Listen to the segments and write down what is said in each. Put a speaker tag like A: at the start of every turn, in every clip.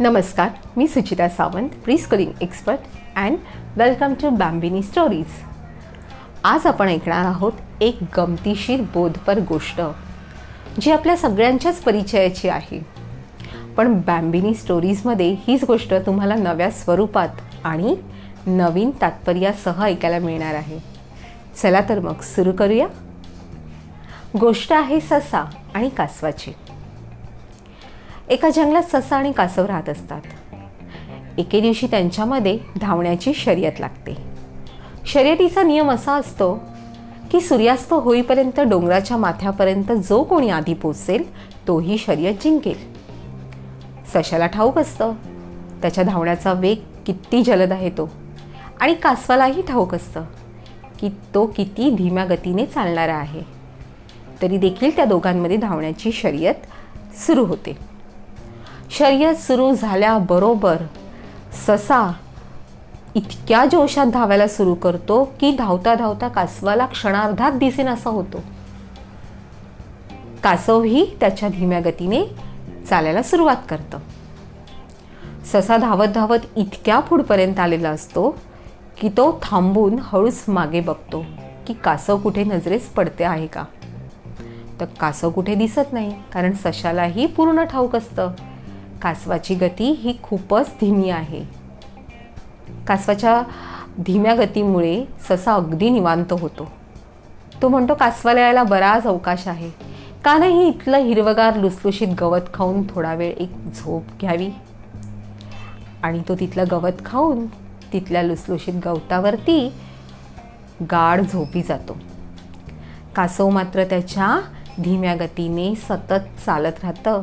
A: नमस्कार मी Suchita Sawant preschooling expert and welcome to Bambini stories आज आपण ऐकणार आहोत एक गमतीशीर बोधपर गोष्ट जी आपल्या सगळ्यांच्याच परिचयाची आहे. पण बॅम्बिनी स्टोरीजमध्ये हीच गोष्ट तुम्हाला नव्या स्वरूपात आणि नवीन तात्पर्यासह ऐकायला मिळणार आहे. चला तर मग सुरू करूया. गोष्ट आहे ससा आणि कासवाची. एका जंगलात ससा आणि कासव राहत असतात. एके दिवशी त्यांच्यामध्ये धावण्याची शर्यत लागते. शर्यतीचा नियम असा असतो की सूर्यास्त होईपर्यंत डोंगराच्या माथ्यापर्यंत जो कोणी आधी पोचेल तोही शर्यत जिंकेल. सशाला ठाऊक असतं. त्याच्या धावण्याचा वेग किती जलद आहे तो. आणि कासवालाही ठाऊक असतं की तो किती धीम्या गतीने चालणारा आहे. तरी देखील त्या दोघांमध्ये धावण्याची शर्यत सुरू होते. शर्यत सुरू झाल्याबरोबर ससा इतक्या जोशात धावायला सुरू करतो की धावता धावता कासवाला क्षणार्धात दिसेन असा होतो. कासवही त्याच्या धीम्या गतीने चालायला सुरुवात करतं. ससा धावत धावत इतक्या पुढपर्यंत आलेला असतो की तो थांबून हळूच मागे बघतो की कासव कुठे नजरेस पडते आहे का? तर कासव कुठे दिसत नाही कारण सशालाही पूर्ण ठाऊक असतं. कासवाची गती ही खूपच धीमी आहे. कासवाच्या धीम्या गतीमुळे ससा अगदी निवांत होतो. तो म्हणतो कासवाला यायला बराच अवकाश आहे. का नाही इथलं हिरवगार लुसलुशीत गवत खाऊन थोडा वेळ एक झोप घ्यावी? आणि तो तिथलं गवत खाऊन तिथल्या लुसलुशीत गवतावरती गाढ झोपी जातो. कासव मात्र त्याच्या धीम्या गतीने सतत चालत राहतं.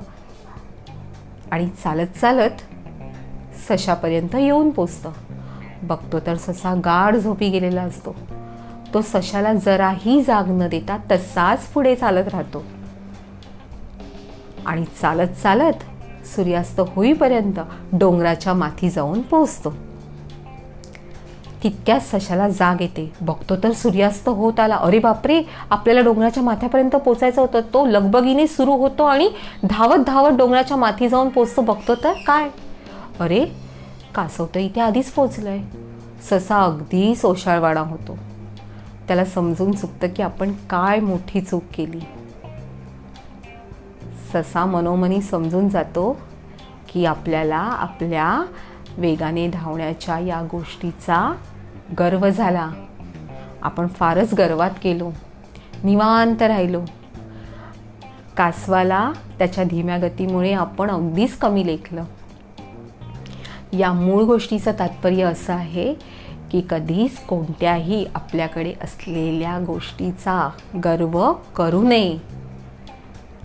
A: आणि चालत चालत सशापर्यंत येऊन पोचतं. बघतो तर ससा गाढ झोपी गेलेला असतो. तो सशाला जराही जाग न देता तसाच पुढे चालत राहतो. आणि चालत चालत सूर्यास्त होईपर्यंत डोंगराच्या माथी जाऊन पोचतो. तितक्याच सशाला जाग येते. बघतो तर सूर्यास्त होत आला. अरे बापरे आपल्याला डोंगराच्या माथ्यापर्यंत पोचायचं होतं. तो लगबगीने सुरू होतो आणि धावत धावत डोंगराच्या माथी जाऊन पोचतो. बघतो तर काय? अरे कासव तर इथे आधीच पोचलंय. ससा अगदी सोशाळवाडा होतो. त्याला समजून चुकतं की आपण काय मोठी चूक केली. ससा मनोमनी समजून जातो की आपल्याला आपल्या वेगाने धावण्याच्या या गोष्टीचा गर्व झाला. आपण फारच गर्वात गेलो. निवांत राहिलो. कासवाला त्याच्या धीम्या गतीमुळे आपण अगदीच कमी लेखलं. या मूळ गोष्टीचं तात्पर्य असं आहे की कधीच कोणत्याही आपल्याकडे असलेल्या गोष्टीचा गर्व करू नये.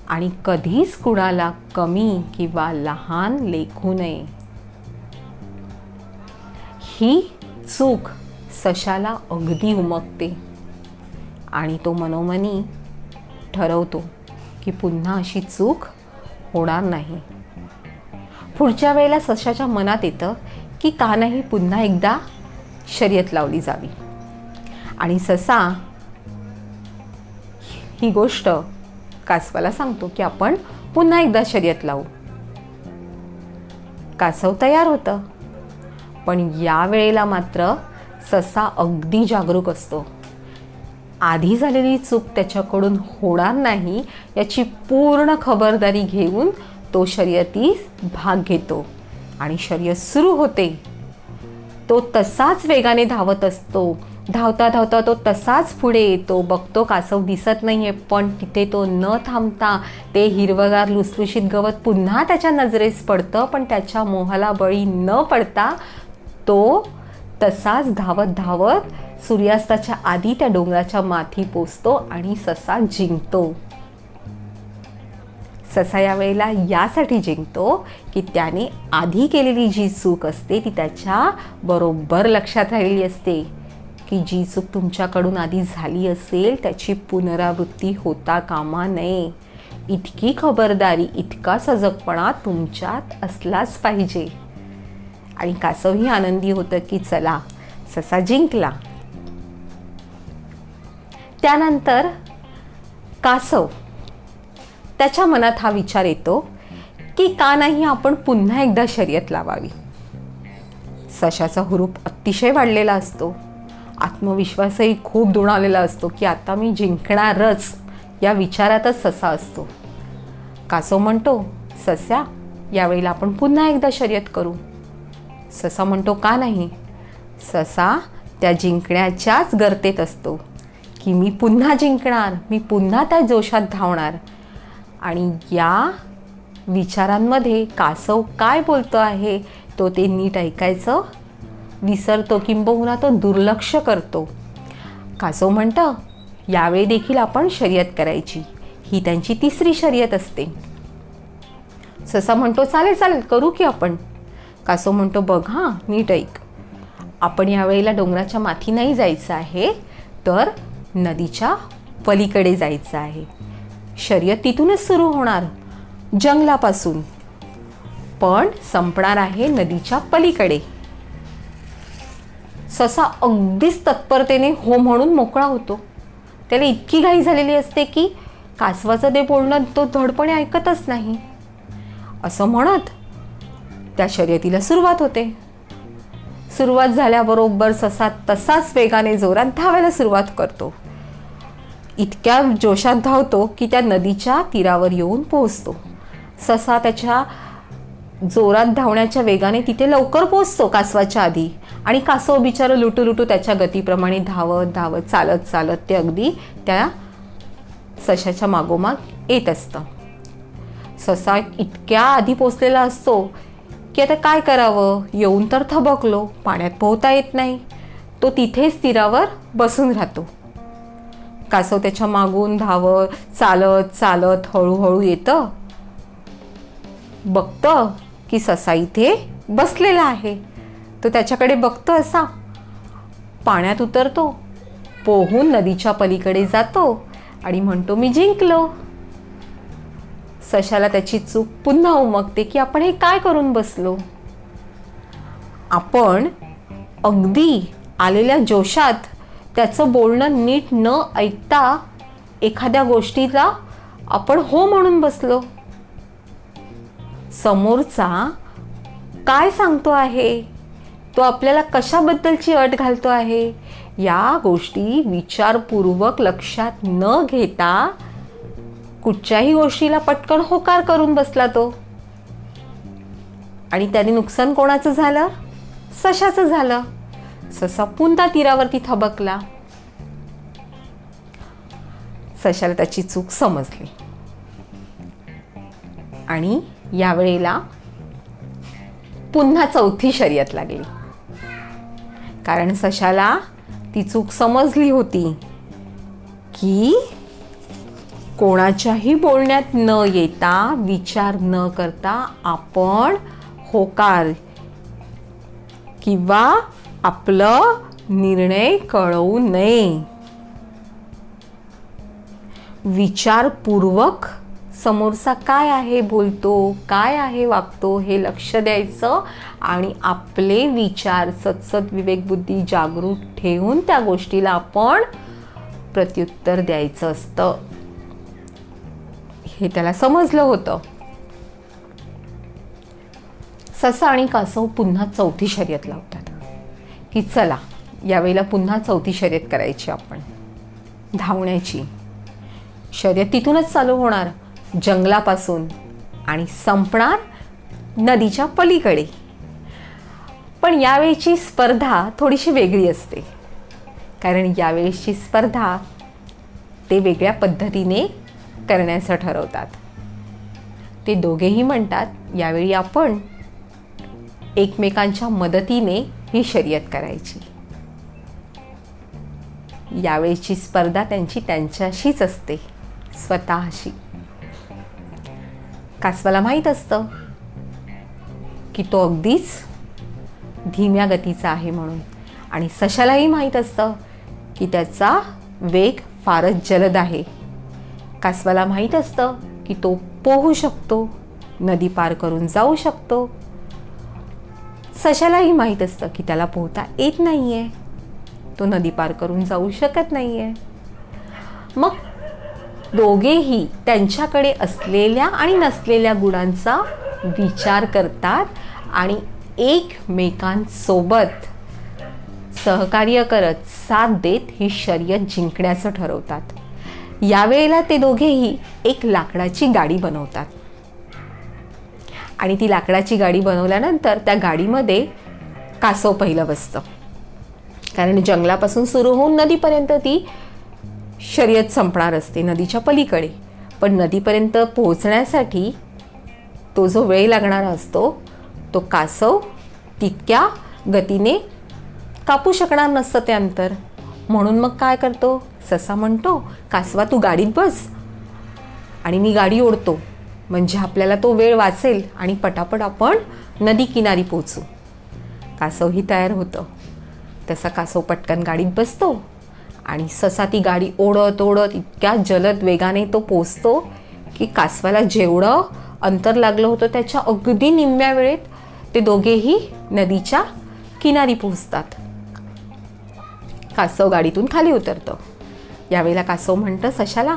A: आणि कधीच कुणाला कमी किंवा लहान लेखू नये. ही चूक सशाला अगदी उमगते. आणि तो मनोमनी ठरवतो की पुन्हा अशी चूक होणार नाही. पुढच्या वेळेला सशाच्या मनात येतं की का नाही पुन्हा एकदा शर्यत लावली जावी. आणि ससा ही गोष्ट कासवाला सांगतो की आपण पुन्हा एकदा शर्यत लावू. कासव तयार होतं. पण या वेळेला मात्र ससा अगदी जागरूक असतो. आधी झालेली चूक त्याच्याकडून होणार नाही याची पूर्ण खबरदारी घेऊन तो शर्यतीस भाग घेतो आणि शर्यत सुरू होते. तो तसाच वेगाने धावत असतो. धावता धावता तो तसाच पुढे येतो. बघतो कासव दिसत नाही आहे पण तिथे तो न थांबता ते हिरवगार लुसलुशीत गवत पुन्हा त्याच्या नजरेस पडतं पण त्याच्या मोहाला बळी न पडता तो तसाच धावत धावत सूर्यास्ताच्या आधी त्या डोंगराच्या माथी पोचतो आणि ससा जिंकतो. ससा या वेळेला यासाठी जिंकतो की त्याने आधी केलेली जी चूक असते ती त्याच्या बरोबर लक्षात राहिलेली असते. की जी चूक तुमच्याकडून आधी झाली असेल त्याची पुनरावृत्ती होता कामा नये. इतकी खबरदारी इतका सजगपणा तुमच्यात असलाच पाहिजे. आणि कासवही आनंदी होतं की चला ससा जिंकला. त्यानंतर कासव त्याच्या मनात हा विचार येतो की का नाही आपण पुन्हा एकदा शर्यत लावावी? सशाचा हुरूप अतिशय वाढलेला असतो. आत्मविश्वासही खूप दुणावलेला असतो की आता मी जिंकणारच या विचारातच ससा असतो. कासव म्हणतो सस्या यावेळेला आपण पुन्हा एकदा शर्यत करू. ससा म्हणतो का नाही? ससा त्या जिंकण्याच्याच गर्तेत असतो. की मी पुन्हा जिंकणार मी पुन्हा त्या जोशात धावणार. आणि या विचारांमध्ये कासव काय बोलतो आहे तो ते नीट ऐकायचं विसरतो किंबहुना तो दुर्लक्ष करतो. कासव म्हणतं यावेळी देखील आपण शर्यत करायची. ही त्यांची तिसरी शर्यत असते. ससा म्हणतो चालेल चालेल करू की आपण. कासव म्हणतो बघ हां नीट ऐक. आपण यावेळेला डोंगराच्या माथी नाही जायचं आहे तर नदीच्या पलीकडे जायचं आहे. शर्यत तिथूनच सुरू होणार जंगलापासून. पण संपणार आहे नदीच्या पलीकडे. ससा अगदीच तत्परतेने हो म्हणून मोकळा होतो. त्याला इतकी घाई झालेली असते की कासवाचं ते बोलणं तो धडपणे ऐकतच नाही. असं म्हणत त्या शर्यतीला सुरुवात होते. सुरुवात झाल्याबरोबर ससा तसाच वेगाने जोरात धावायला सुरुवात करतो. इतक्या जोशात धावतो की त्या नदीच्या तीरावर येऊन पोहोचतो. ससा त्याच्या जोरात धावण्याच्या वेगाने तिथे लवकर पोचतो कासवाच्या आधी आणि कासव बिचारं लुटू लुटू त्याच्या गतीप्रमाणे धावत धावत चालत चालत ते अगदी त्या सशाच्या मागोमाग येत असतं. ससा इतक्या आधी पोचलेला असतो की आता काय करावं? येऊन तर थबकलो. पाण्यात पोहता येत नाही. तो तिथेच तीरावर बसून राहतो. कासव त्याच्या मागून धावत चालत चालत हळूहळू येतं. बघतं की ससा इथे बसलेला आहे. तो त्याच्याकडे बघतो असा. पाण्यात उतरतो. पोहून नदीच्या पलीकडे जातो आणि म्हणतो मी जिंकलो. सशाला त्याची चूक पुन्हा उमगते की आपण हे काय करून बसलो? आपण अगदी आलेल्या जोशात त्याचं बोलणं नीट न ऐकता एखाद्या गोष्टीला आपण हो म्हणून बसलो. समोरचा काय सांगतो आहे? तो आपल्याला कशाबद्दलची अट घालतो आहे? या गोष्टी विचारपूर्वक लक्षात न घेता कुठच्याही गोष्टीला पटकन होकार करून बसला तो. आणि त्याने नुकसान कोणाचं झालं? सशाचं झालं. ससा पुन्हा तीरावरती थबकला. सशाला त्याची चूक समजली. आणि यावेळेला पुन्हा चौथी शर्यत लागली. कारण सशाला ती चूक समजली होती की कोणाच्याही बोलण्यात न येता विचार न करता आपण होकार किंवा आपलं निर्णय कळवू नये. विचारपूर्वक समोरचा काय आहे बोलतो काय आहे वागतो हे लक्ष द्यायचं आणि आपले विचार सतसत विवेकबुद्धी जागरूक ठेवून त्या गोष्टीला आपण प्रत्युत्तर द्यायचं असतं. हे त्याला समजलं होतं. ससा आणि कासव पुन्हा चौथी शर्यत लावतात. की चला यावेळेला पुन्हा चौथी शर्यत करायची आपण. धावण्याची. शर्यत तिथूनच चालू होणार. जंगलापासून. आणि संपणार नदीच्या पलीकडे. पण यावेळीची स्पर्धा थोडीशी वेगळी असते. कारण यावेळेसची स्पर्धा ते वेगळ्या पद्धतीने करण्याचं ठरवतात. ते दोघेही म्हणतात यावेळी आपण एकमेकांच्या मदतीने ही शर्यत करायची. यावेळीची स्पर्धा त्यांची त्यांच्याशीच असते स्वतःशी. कासवाला माहीत असतं की तो अगदीच धीम्या गतीचा आहे म्हणून. आणि सशालाही माहीत असतं की त्याचा वेग फारच जलद आहे. कासवाला माहीत असतं की तो पोहू शकतो नदी पार करून जाऊ शकतो. सशालाही माहीत असतं की त्याला पोहता येत नाही आहे तो नदी पार करून जाऊ शकत नाही आहे मग दोघेही त्यांच्याकडे असलेल्या आणि नसलेल्या गुणांचा विचार करतात आणि एकमेकांसोबत सहकार्य करत साथ देत ही शर्यत जिंकण्याचं ठरवतात. यावेळेला ते दोघेही एक लाकडाची गाडी बनवतात. आणि ती लाकडाची गाडी बनवल्यानंतर त्या गाडीमध्ये कासव पहिलं बसतं. कारण जंगलापासून सुरू होऊन नदीपर्यंत ती शर्यत संपणार असते नदीच्या पलीकडे. पण नदीपर्यंत पोहोचण्यासाठी तो जो वेळ लागणारा असतो तो कासव तितक्या गतीने कापू शकणार नसतं ते अंतर. म्हणून मग काय करतो? ससा म्हणतो कासवा तू गाडीत बस. आणि मी गाडी ओढतो. म्हणजे आपल्याला तो वेळ वाचेल आणि पटापट आपण नदी किनारी पोचू कासवही तयार होतं. तसा कासव पटकन गाडीत बसतो आणि ससा ती गाडी ओढत ओढत इतक्या जलद वेगाने तो पोचतो की कासवाला जेवढं अंतर लागलं होतं त्याच्या अगदी निम्म्या वेळेत ते दोघेही नदीच्या किनारी पोहोचतात. कासव गाडीतून खाली उतरतं. यावेळेला कासव म्हणतं सशाला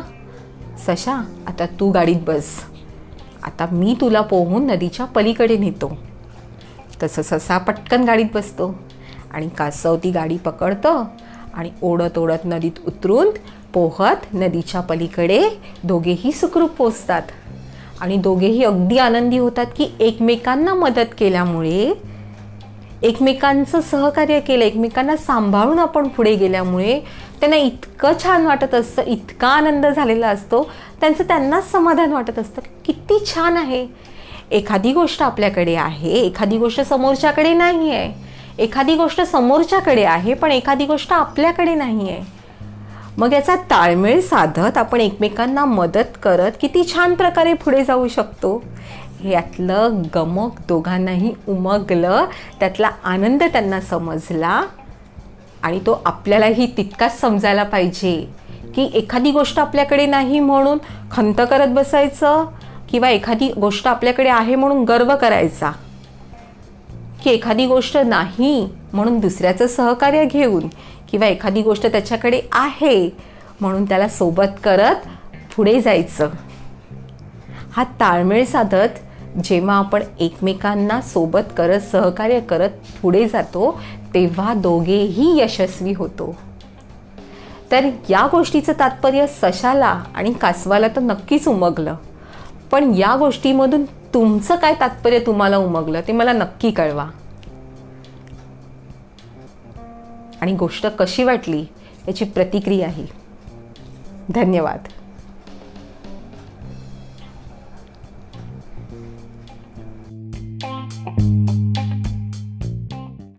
A: सशा आता तू गाडीत बस. आता मी तुला पोहून नदीच्या पलीकडे नेतो. तसं ससा पटकन गाडीत बसतो आणि कासव ती गाडी पकडतं आणि ओढत ओढत नदीत उतरून पोहत नदीच्या पलीकडे दोघेही सुखरूप पोचतात आणि दोघेही अगदी आनंदी होतात की एकमेकांना मदत केल्यामुळे एकमेकांचं सहकार्य केलं एकमेकांना सांभाळून आपण पुढे गेल्यामुळे त्यांना इतकं छान वाटत असतं इतका आनंद झालेला असतो त्यांचं त्यांनाच समाधान वाटत असतं किती छान आहे. एखादी गोष्ट आपल्याकडे आहे एखादी गोष्ट समोरच्याकडे नाही आहे एखादी गोष्ट समोरच्याकडे आहे पण एखादी गोष्ट आपल्याकडे नाही आहे मग याचा ताळमेळ साधत आपण एकमेकांना मदत करत किती छान प्रकारे पुढे जाऊ शकतो. यातलं गमक दोघांनाही उमगलं त्यातला आनंद त्यांना समजला आणि तो आपल्यालाही तितकाच समजायला पाहिजे की एखादी गोष्ट आपल्याकडे नाही म्हणून खंत करत बसायचं किंवा एखादी गोष्ट आपल्याकडे आहे म्हणून गर्व करायचा. की एखादी गोष्ट नाही म्हणून दुसऱ्याचं सहकार्य घेऊन किंवा एखादी गोष्ट त्याच्याकडे आहे म्हणून त्याला सोबत करत पुढे जायचं. हा ताळमेळ साधत जेव्हा आपण एकमेकांना सोबत करत सहकार्य करत पुढे जातो तेव्हा दोघेही यशस्वी होतो. तर या गोष्टीचं तात्पर्य सशाला आणि कासवाला तर नक्कीच उमगलं. पण या गोष्टीमधून तुमचं काय तात्पर्य तुम्हाला उमगलं ते मला नक्की कळवा. आणि गोष्ट कशी वाटली याची प्रतिक्रिया ही. धन्यवाद.